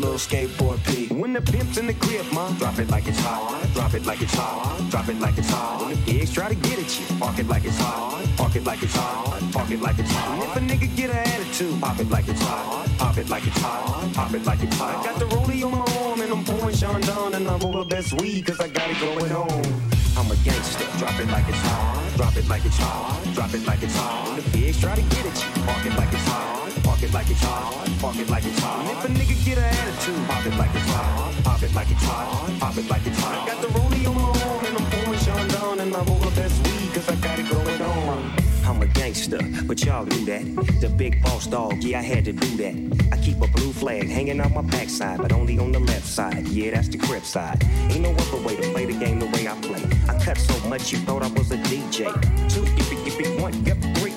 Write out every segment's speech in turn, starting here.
little skateboard P. When the pimp's in the crib, ma, drop it like it's hot. Drop it like it's hot. Drop it like it's hot. When the pigs try to get at you, park it like it's hot. Park it like it's hot. Park it like it's hot. And if a nigga get an attitude, pop it like it's hot. Pop it like it's hot. Pop it like it's hot. I got the rollie on my arm and I'm pouring Chandon and I roll the best weed cause I got it going on. I'm a gangster. Drop it like it's hot. Drop it like it's hot. Drop it like it's hot. When the pigs try to get at you, park it like it's hot. It like it's hot. Park it like it's hot. And if a nigga get an attitude, pop it like it's hot. Pop it like it's hot. Pop it like it's hot. I got the rollie on my arm and I'm pouring Chandon and I roll the best weed cause I got it going on. I'm a gangster, but y'all knew that. The big boss dog, yeah, I had to do that. I keep a blue flag hanging out my backside, but only on the left side. Yeah, that's the crib side. Ain't no other way to play the game the way I play. I cut so much you thought I was a DJ. Two, yippee, yippee, one, yep, three.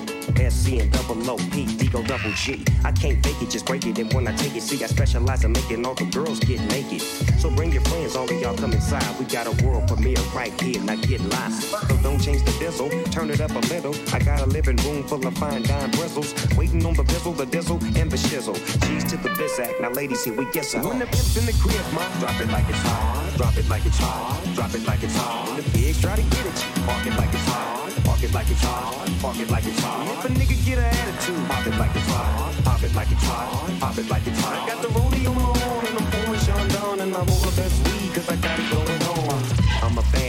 SC and double O, P, Go double G. I can't fake it, just break it. And when I take it, see, I specialize in making all the girls get naked. So bring your friends, all of y'all come inside. We got a world premiere right here, now get live. So don't change the diesel, turn it up a little. I got a living room full of fine dime bristles. Waiting on the bizzle, the dizzle, and the shizzle. Cheese to the bizac, now ladies, here we get some. When the pimp's in the crib, ma, drop it like it's hot. Drop it like it's hot. Drop it like it's hot. The pigs try to get it, park it like it's hot. Park it like it's hot. Park it like it's hot. If a nigga get an attitude, pop it like it's hot. Pop it like it's hot. Pop it like it's hot. Got the rollie on and I'm pouring Chandon and I'm over best weed cause I got it going on. I'm a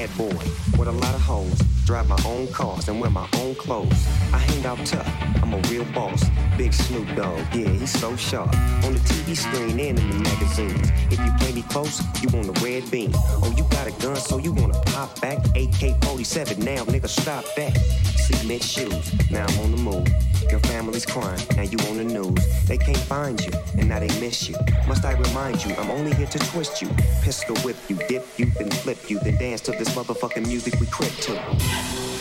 bad boy with a lot of hoes. Drive my own cars and wear my own clothes. I hang out tough. I'm a real boss. Big Snoop Dogg, yeah, he's so sharp. On the TV screen and in the magazines. If you play me close, you want a red beam. Oh, you got a gun, so you wanna pop back? AK-47, now nigga, stop that. Cement shoes, now I'm on the move. Your family's crying, now you on the news. They can't find you, and now they miss you. Must I remind you, I'm only here to twist you. Pistol whip you, dip you, then flip you, then dance to this motherfucking music we crip to.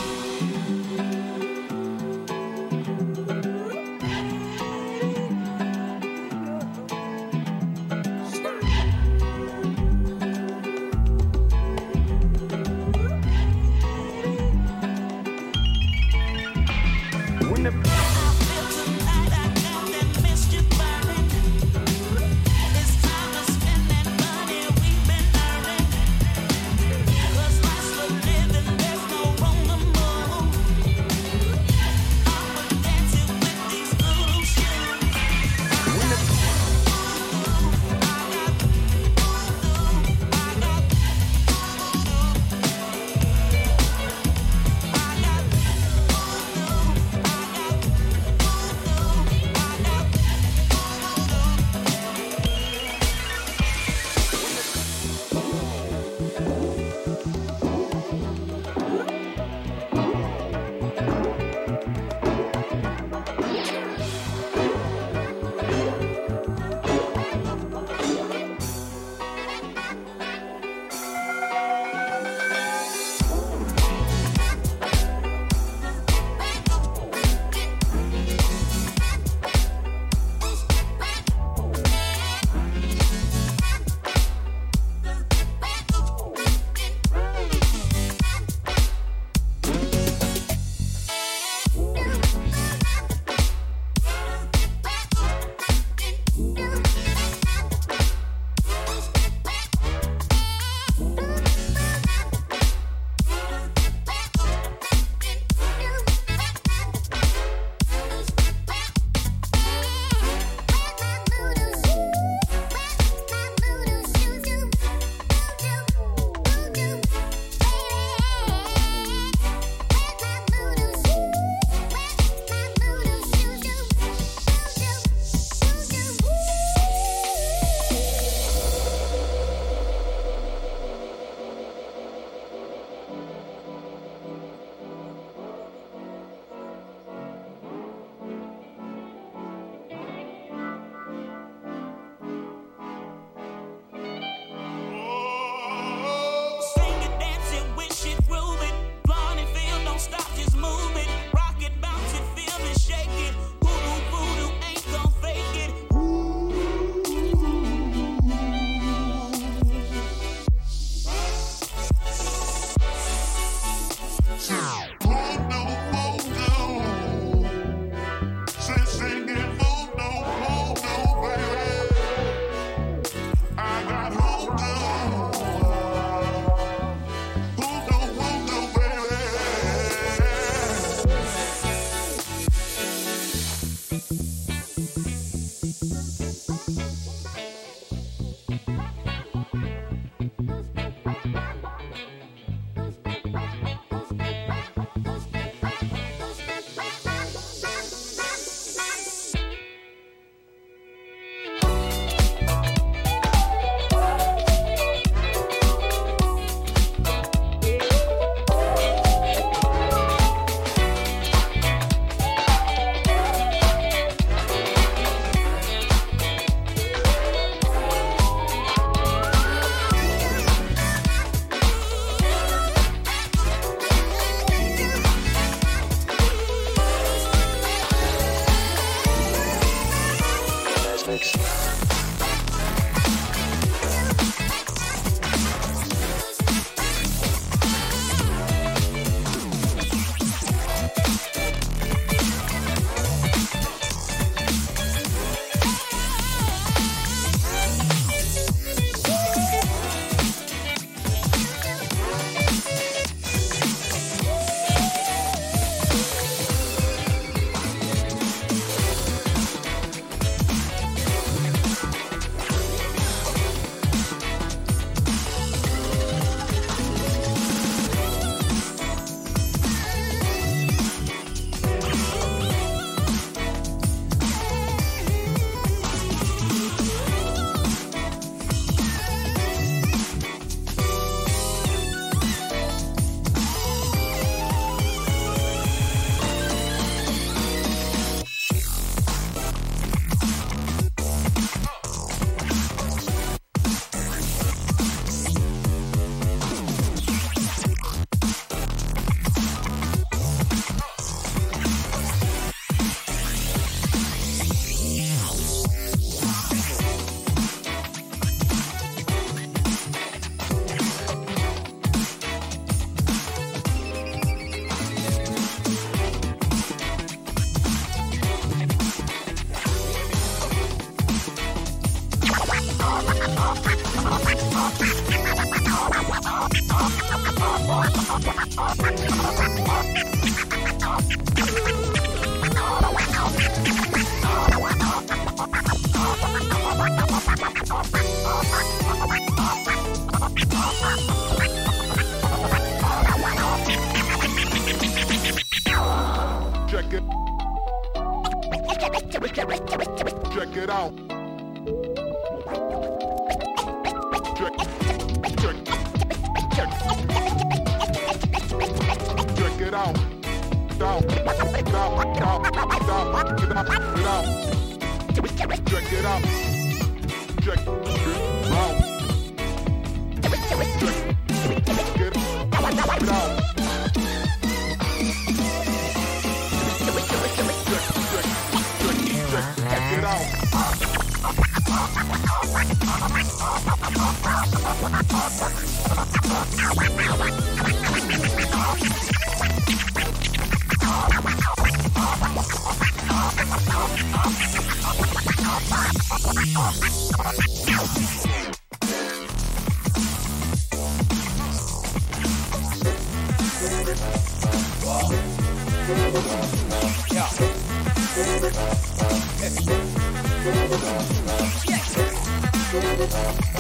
Yeah.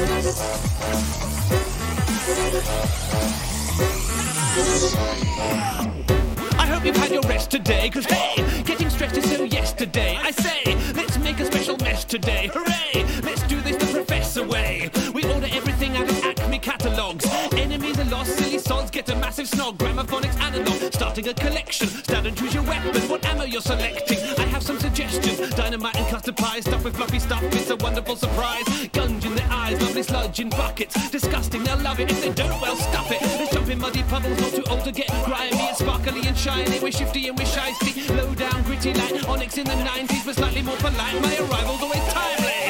I hope you've had your rest today, cause hey, getting stressed is so yesterday. I say, let's make a special mess today. Hooray! Let's do this the professor way. We order everything out of Acme catalogs. Enemies are lost, silly sods get a massive snog. Gramophonics analog, starting a collection. Stand and choose your weapon, what ammo you're selecting. I have some suggestions. Dynamite and custard pie, stuff with fluffy stuff, it's a wonderful surprise. The eyes, lovely sludge in buckets. Disgusting, they'll love it. If they don't, well, stuff it. Let's jump in muddy puddles, not too old to get grimy and sparkly and shiny. We're shifty and we're shysty. Low down, gritty like Onyx in the 90s, but slightly more polite. My arrival's always timely.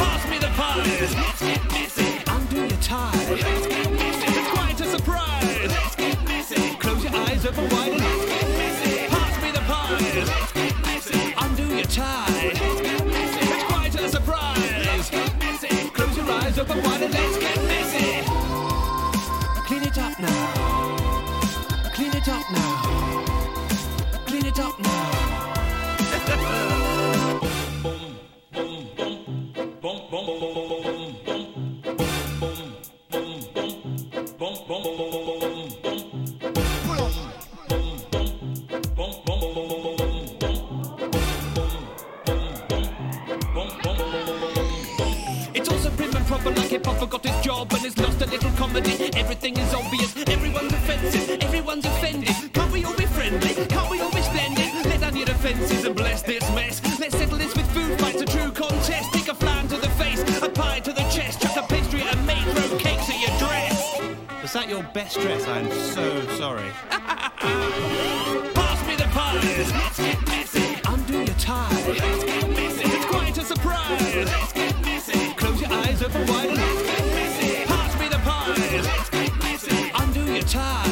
Pass me the pies. Let's get busy. Undo your tie. Let's get busy. It's quite a surprise. Let's get busy. Close your eyes open wide. Let's get busy. Pass me the pies. Let's get busy. Undo your tie. Eyes comedy. Everything is obvious, everyone's offensive, everyone's offended. Can't we all be friendly? Can't we all be splendid? Let down your defenses and bless this mess. Let's settle this with food fights, a true contest. Take a flan to the face, a pie to the chest, chuck a pastry at a mate, throw cakes at your dress. Was that your best dress? I'm so sorry. Pass me the pies. Let's get messy. Undo your tie. Let's get messy. It's quite a surprise. time.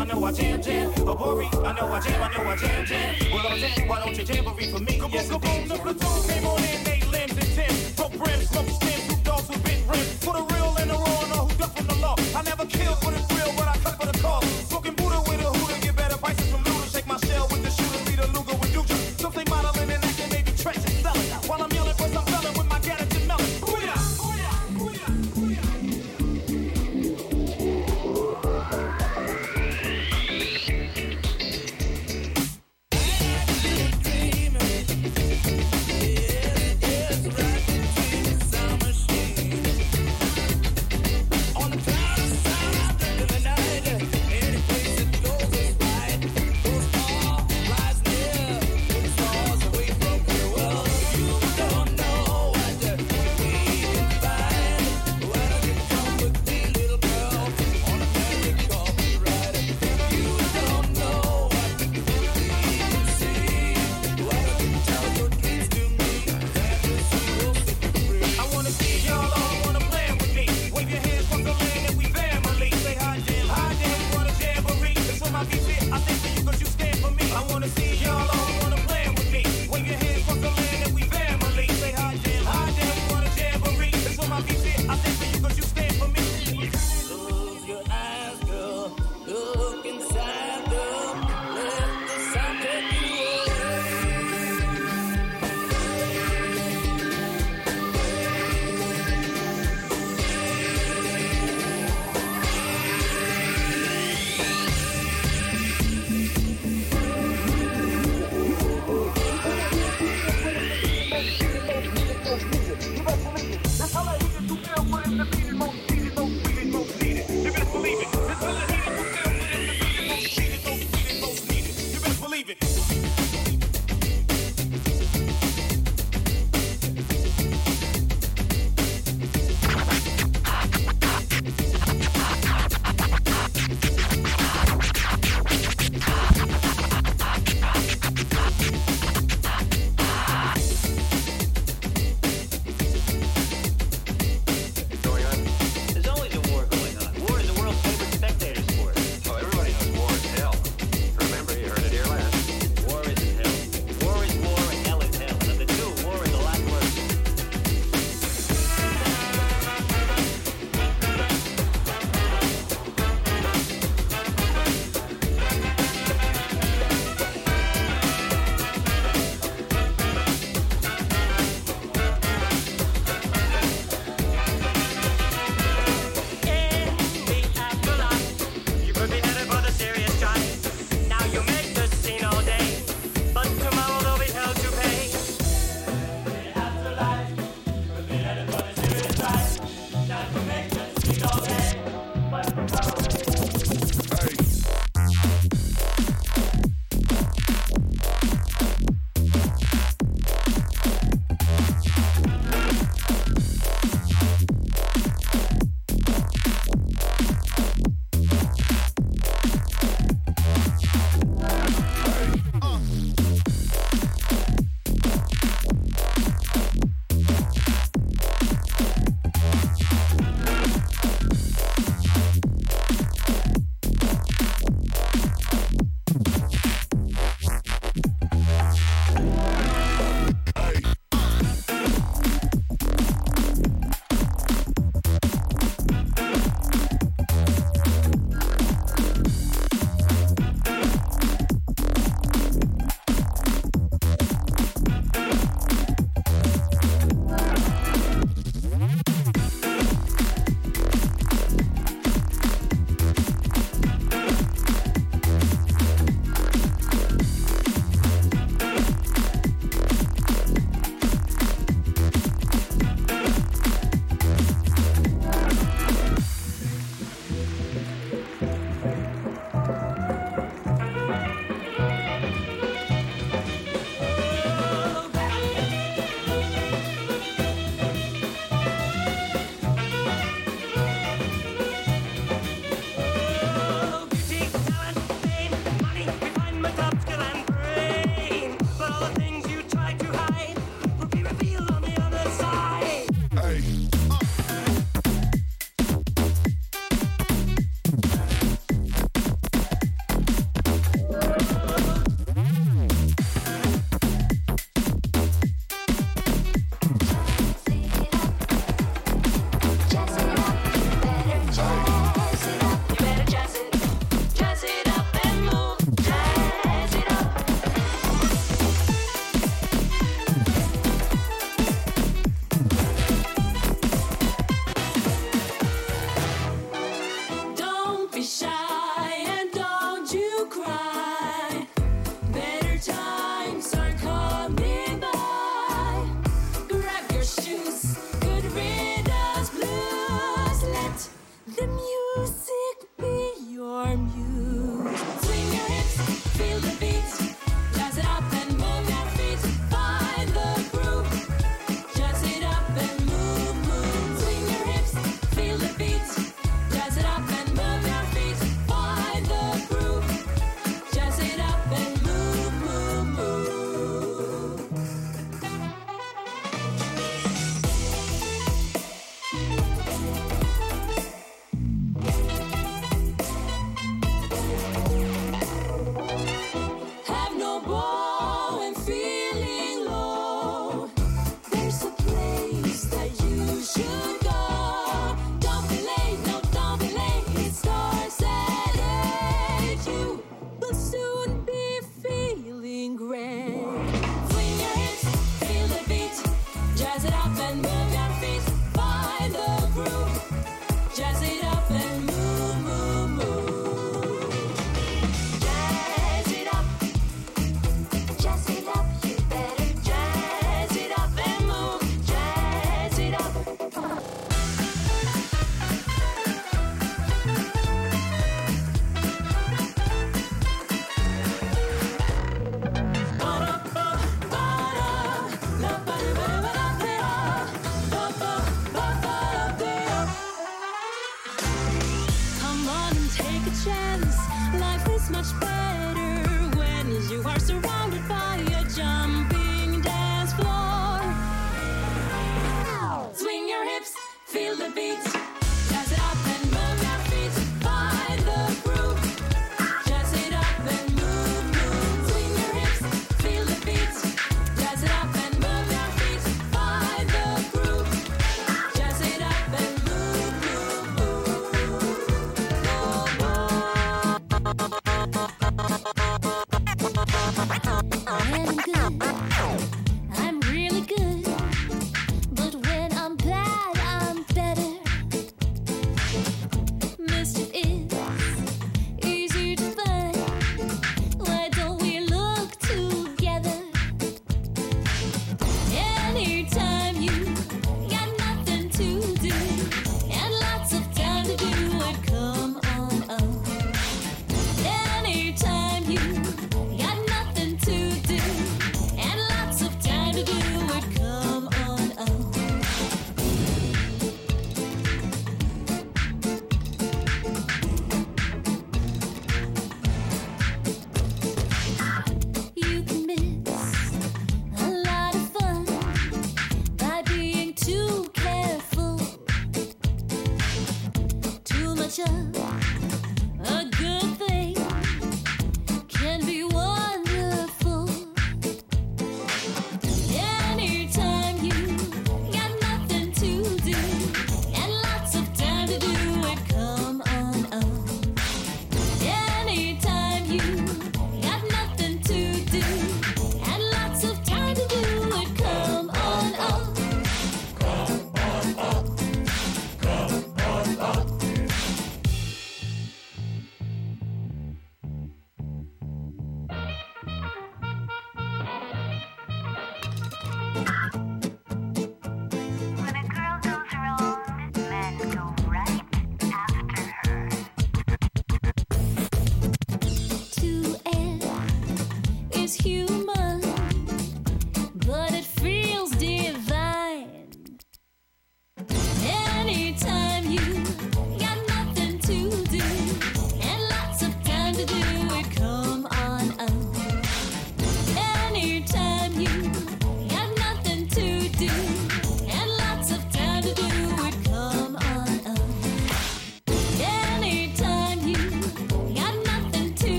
I know I jam jam. A worry, I know I jam, I know I jam jam. Well, I'm jam, why don't you jamboree for me? Come yes, on, go on, the platoon came on in, they limbs and tims. Broke brims, smoke skins, two dogs with been rims. For the real and the raw, and all who duck from the law. I never killed.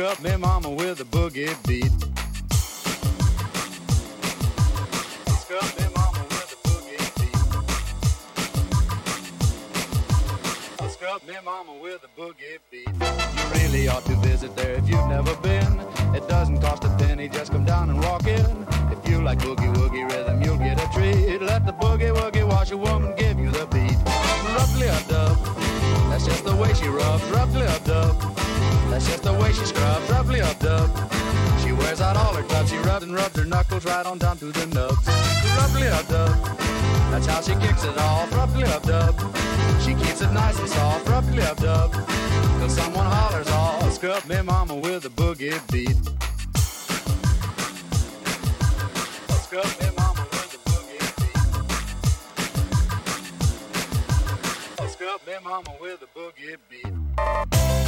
Off. Scrub me mama with a boogie beat. Scrub me mama with a boogie beat. Me mama with a boogie beat. You really ought to visit there if you've never been. It doesn't cost a penny, just come down and walk in. If you like boogie woogie rhythm, you'll get a treat. Let the boogie woogie washer woman give you the beat. Roughly up dub, that's just the way she rubs. Roughly up dub, that's just the way she scrubs. Roughly up dub, she wears out all her tubs. She rubs and rubs her knuckles right on down to the nubs. Roughly up dub, that's how she kicks it off. Roughly up dub, she keeps it nice and soft. Roughly up dub, till someone hollers off. Scrub me mama with a boogie beat. Scrub me mama with a boogie beat. Scrub me mama with a boogie beat.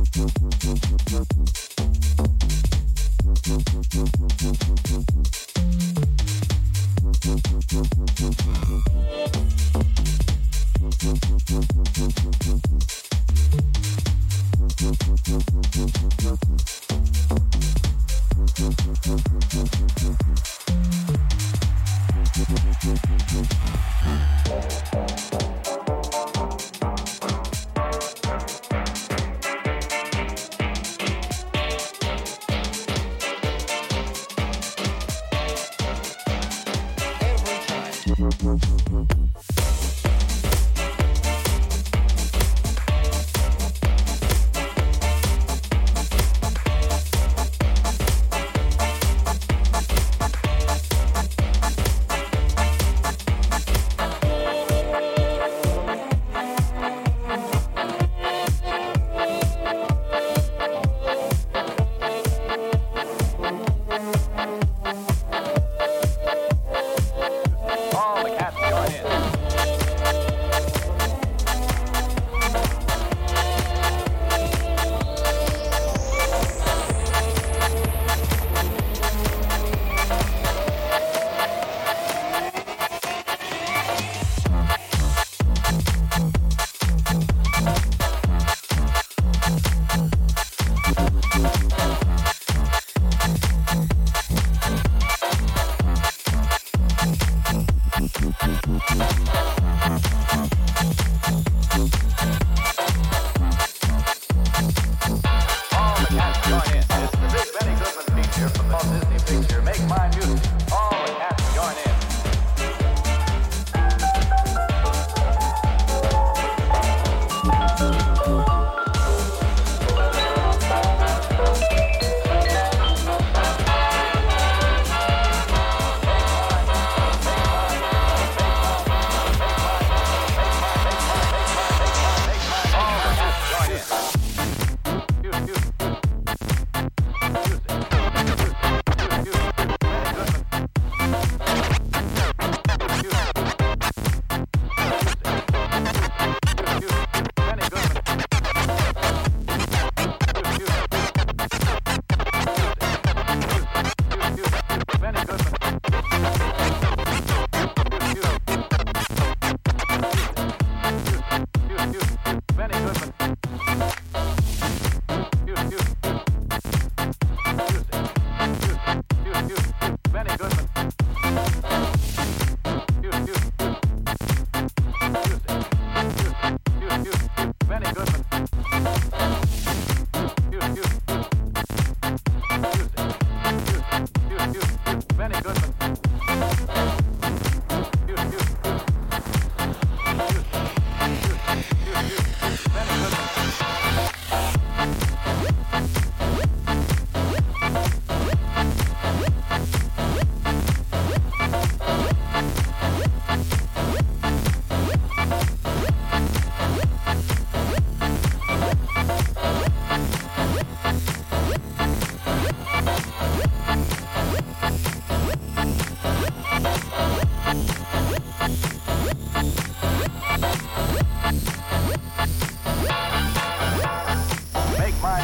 Thank you.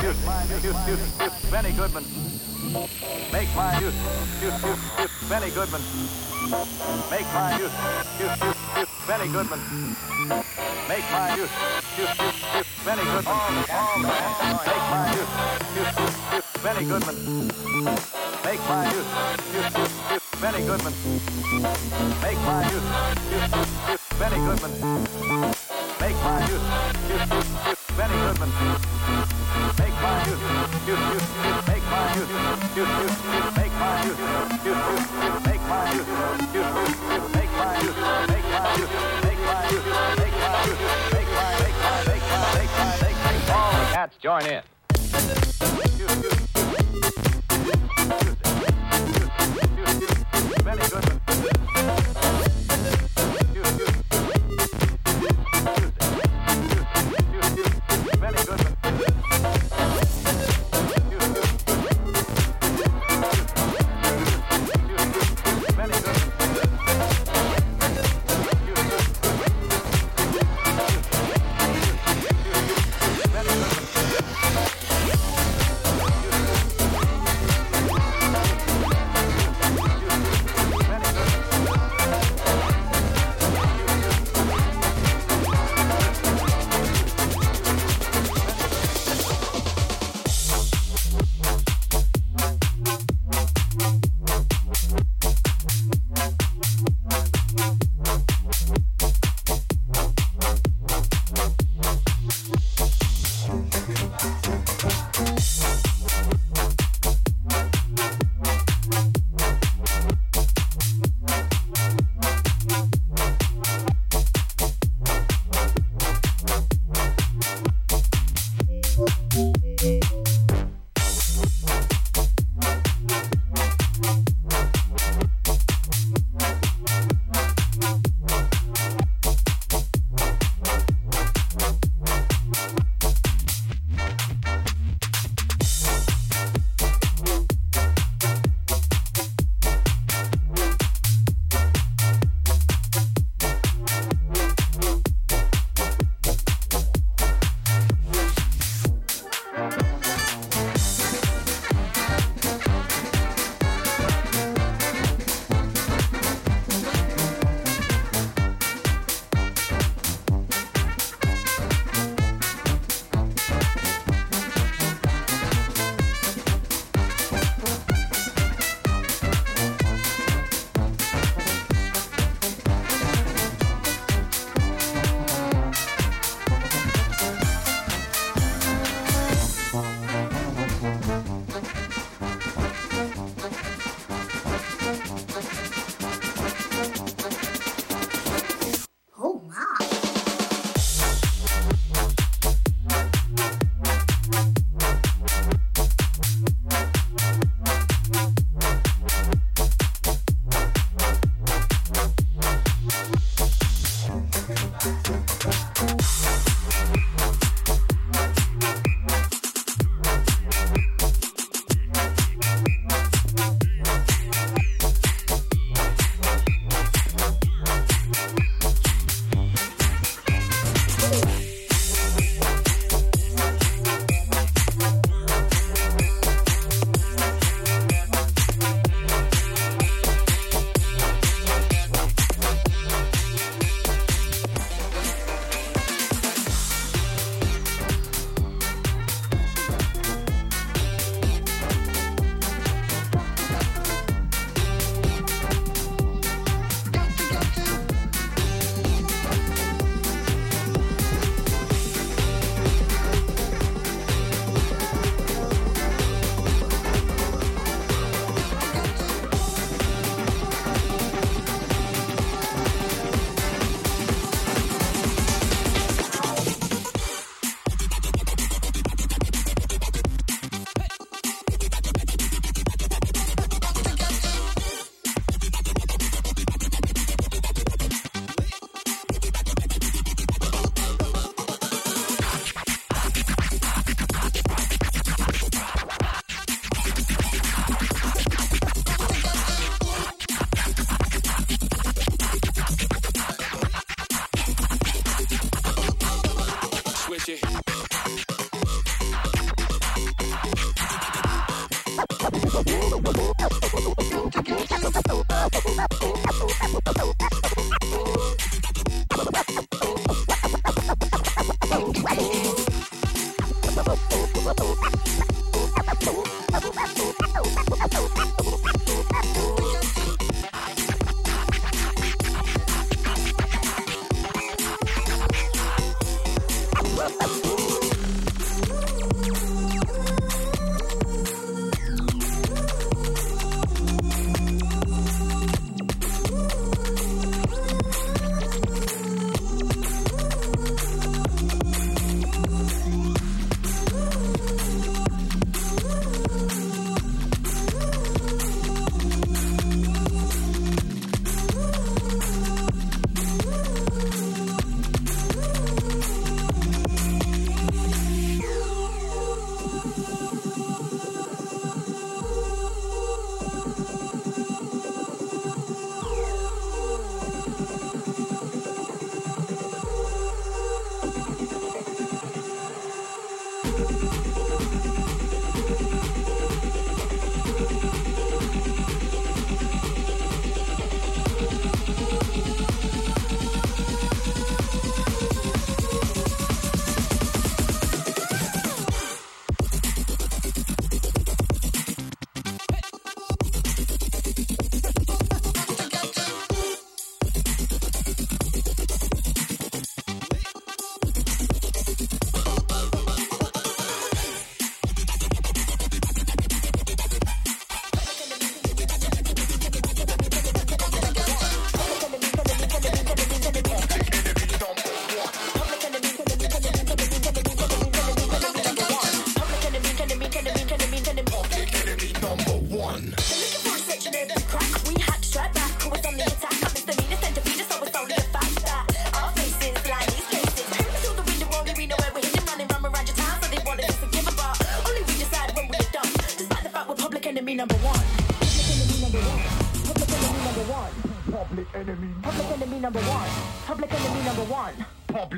My music. Benny Goodman. Make my music. Benny Goodman. Make my music. Benny Goodman. Make my music. Benny Goodman. Make my music. Benny Goodman. Make my music. Benny Goodman. Make my music. Benny Goodman. Make my music. Goodman. Make my. Use, use, use. Make my. Use, use, use. Make my. Use, use, use. Make my. Use, use, use. Make my music. Make my music. Make my music. Make my music. Make my, make my, make my, make my, make, make. All the cats join in. Use, use.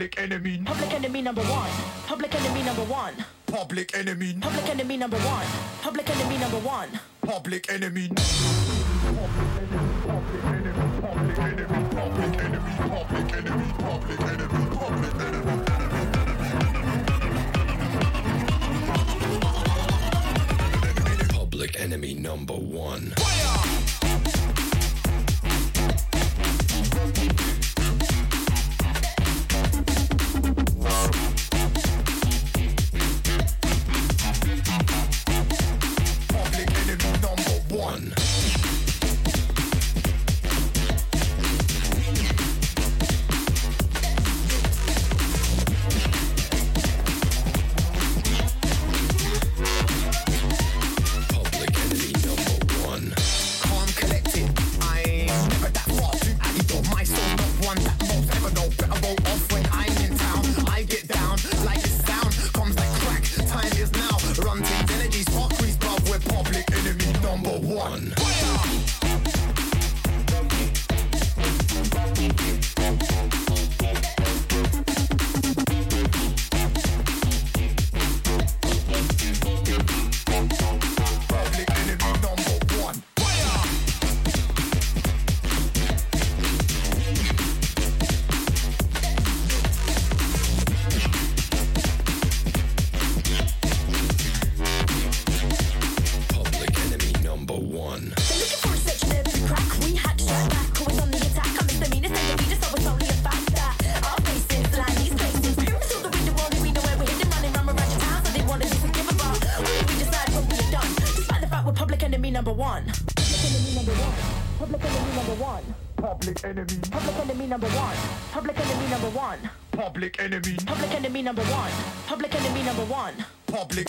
Public enemy. Public enemy number one. Public enemy number one. Public enemy. Public enemy number one. Public enemy number one. Public enemy. Public enemy. Public enemy. Public enemy. Public enemy. Public enemy. Public enemy. Public enemy Enemy number one. Fire!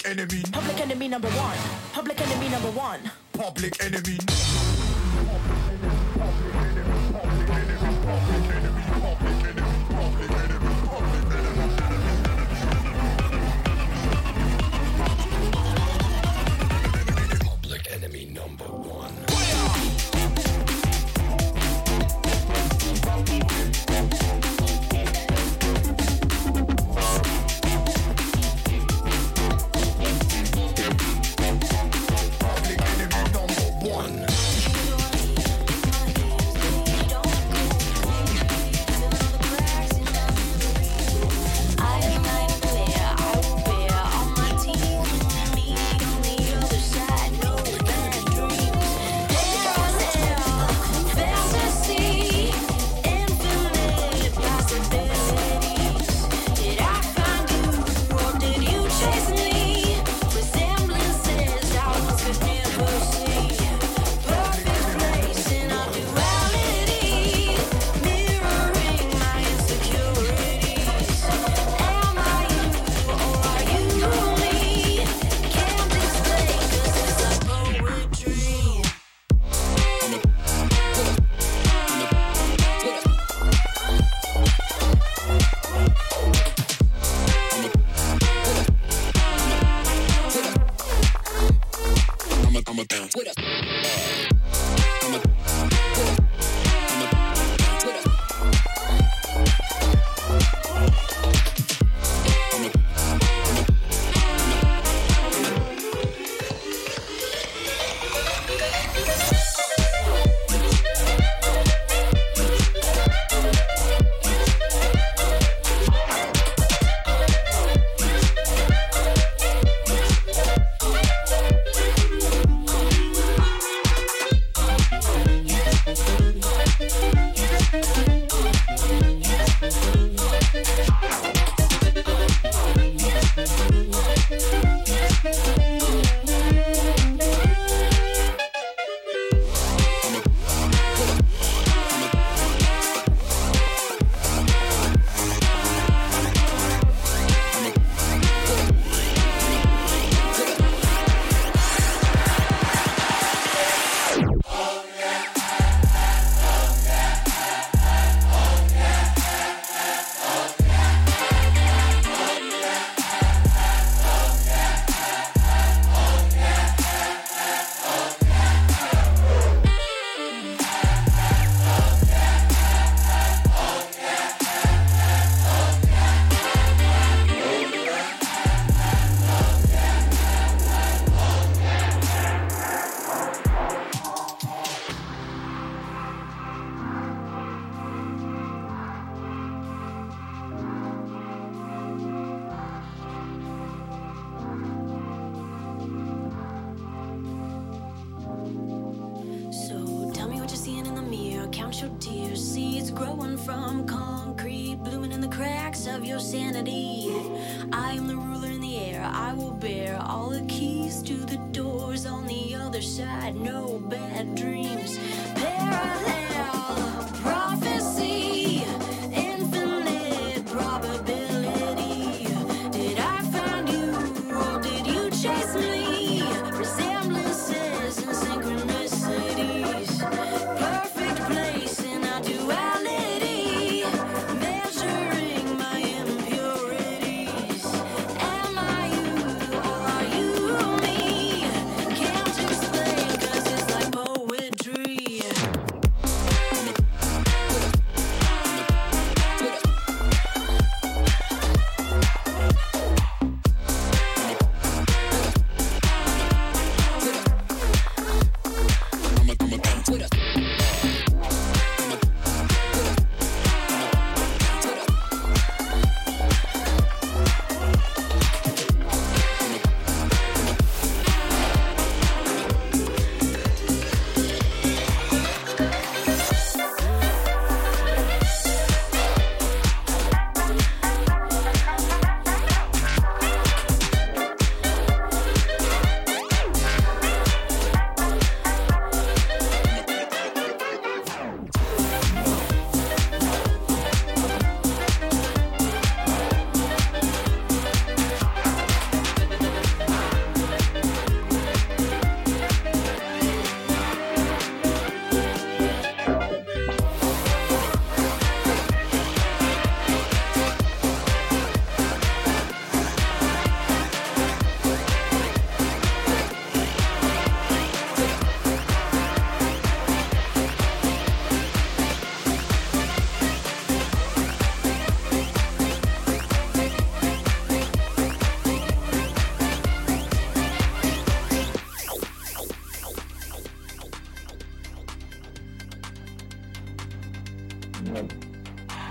enemy.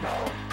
Oh.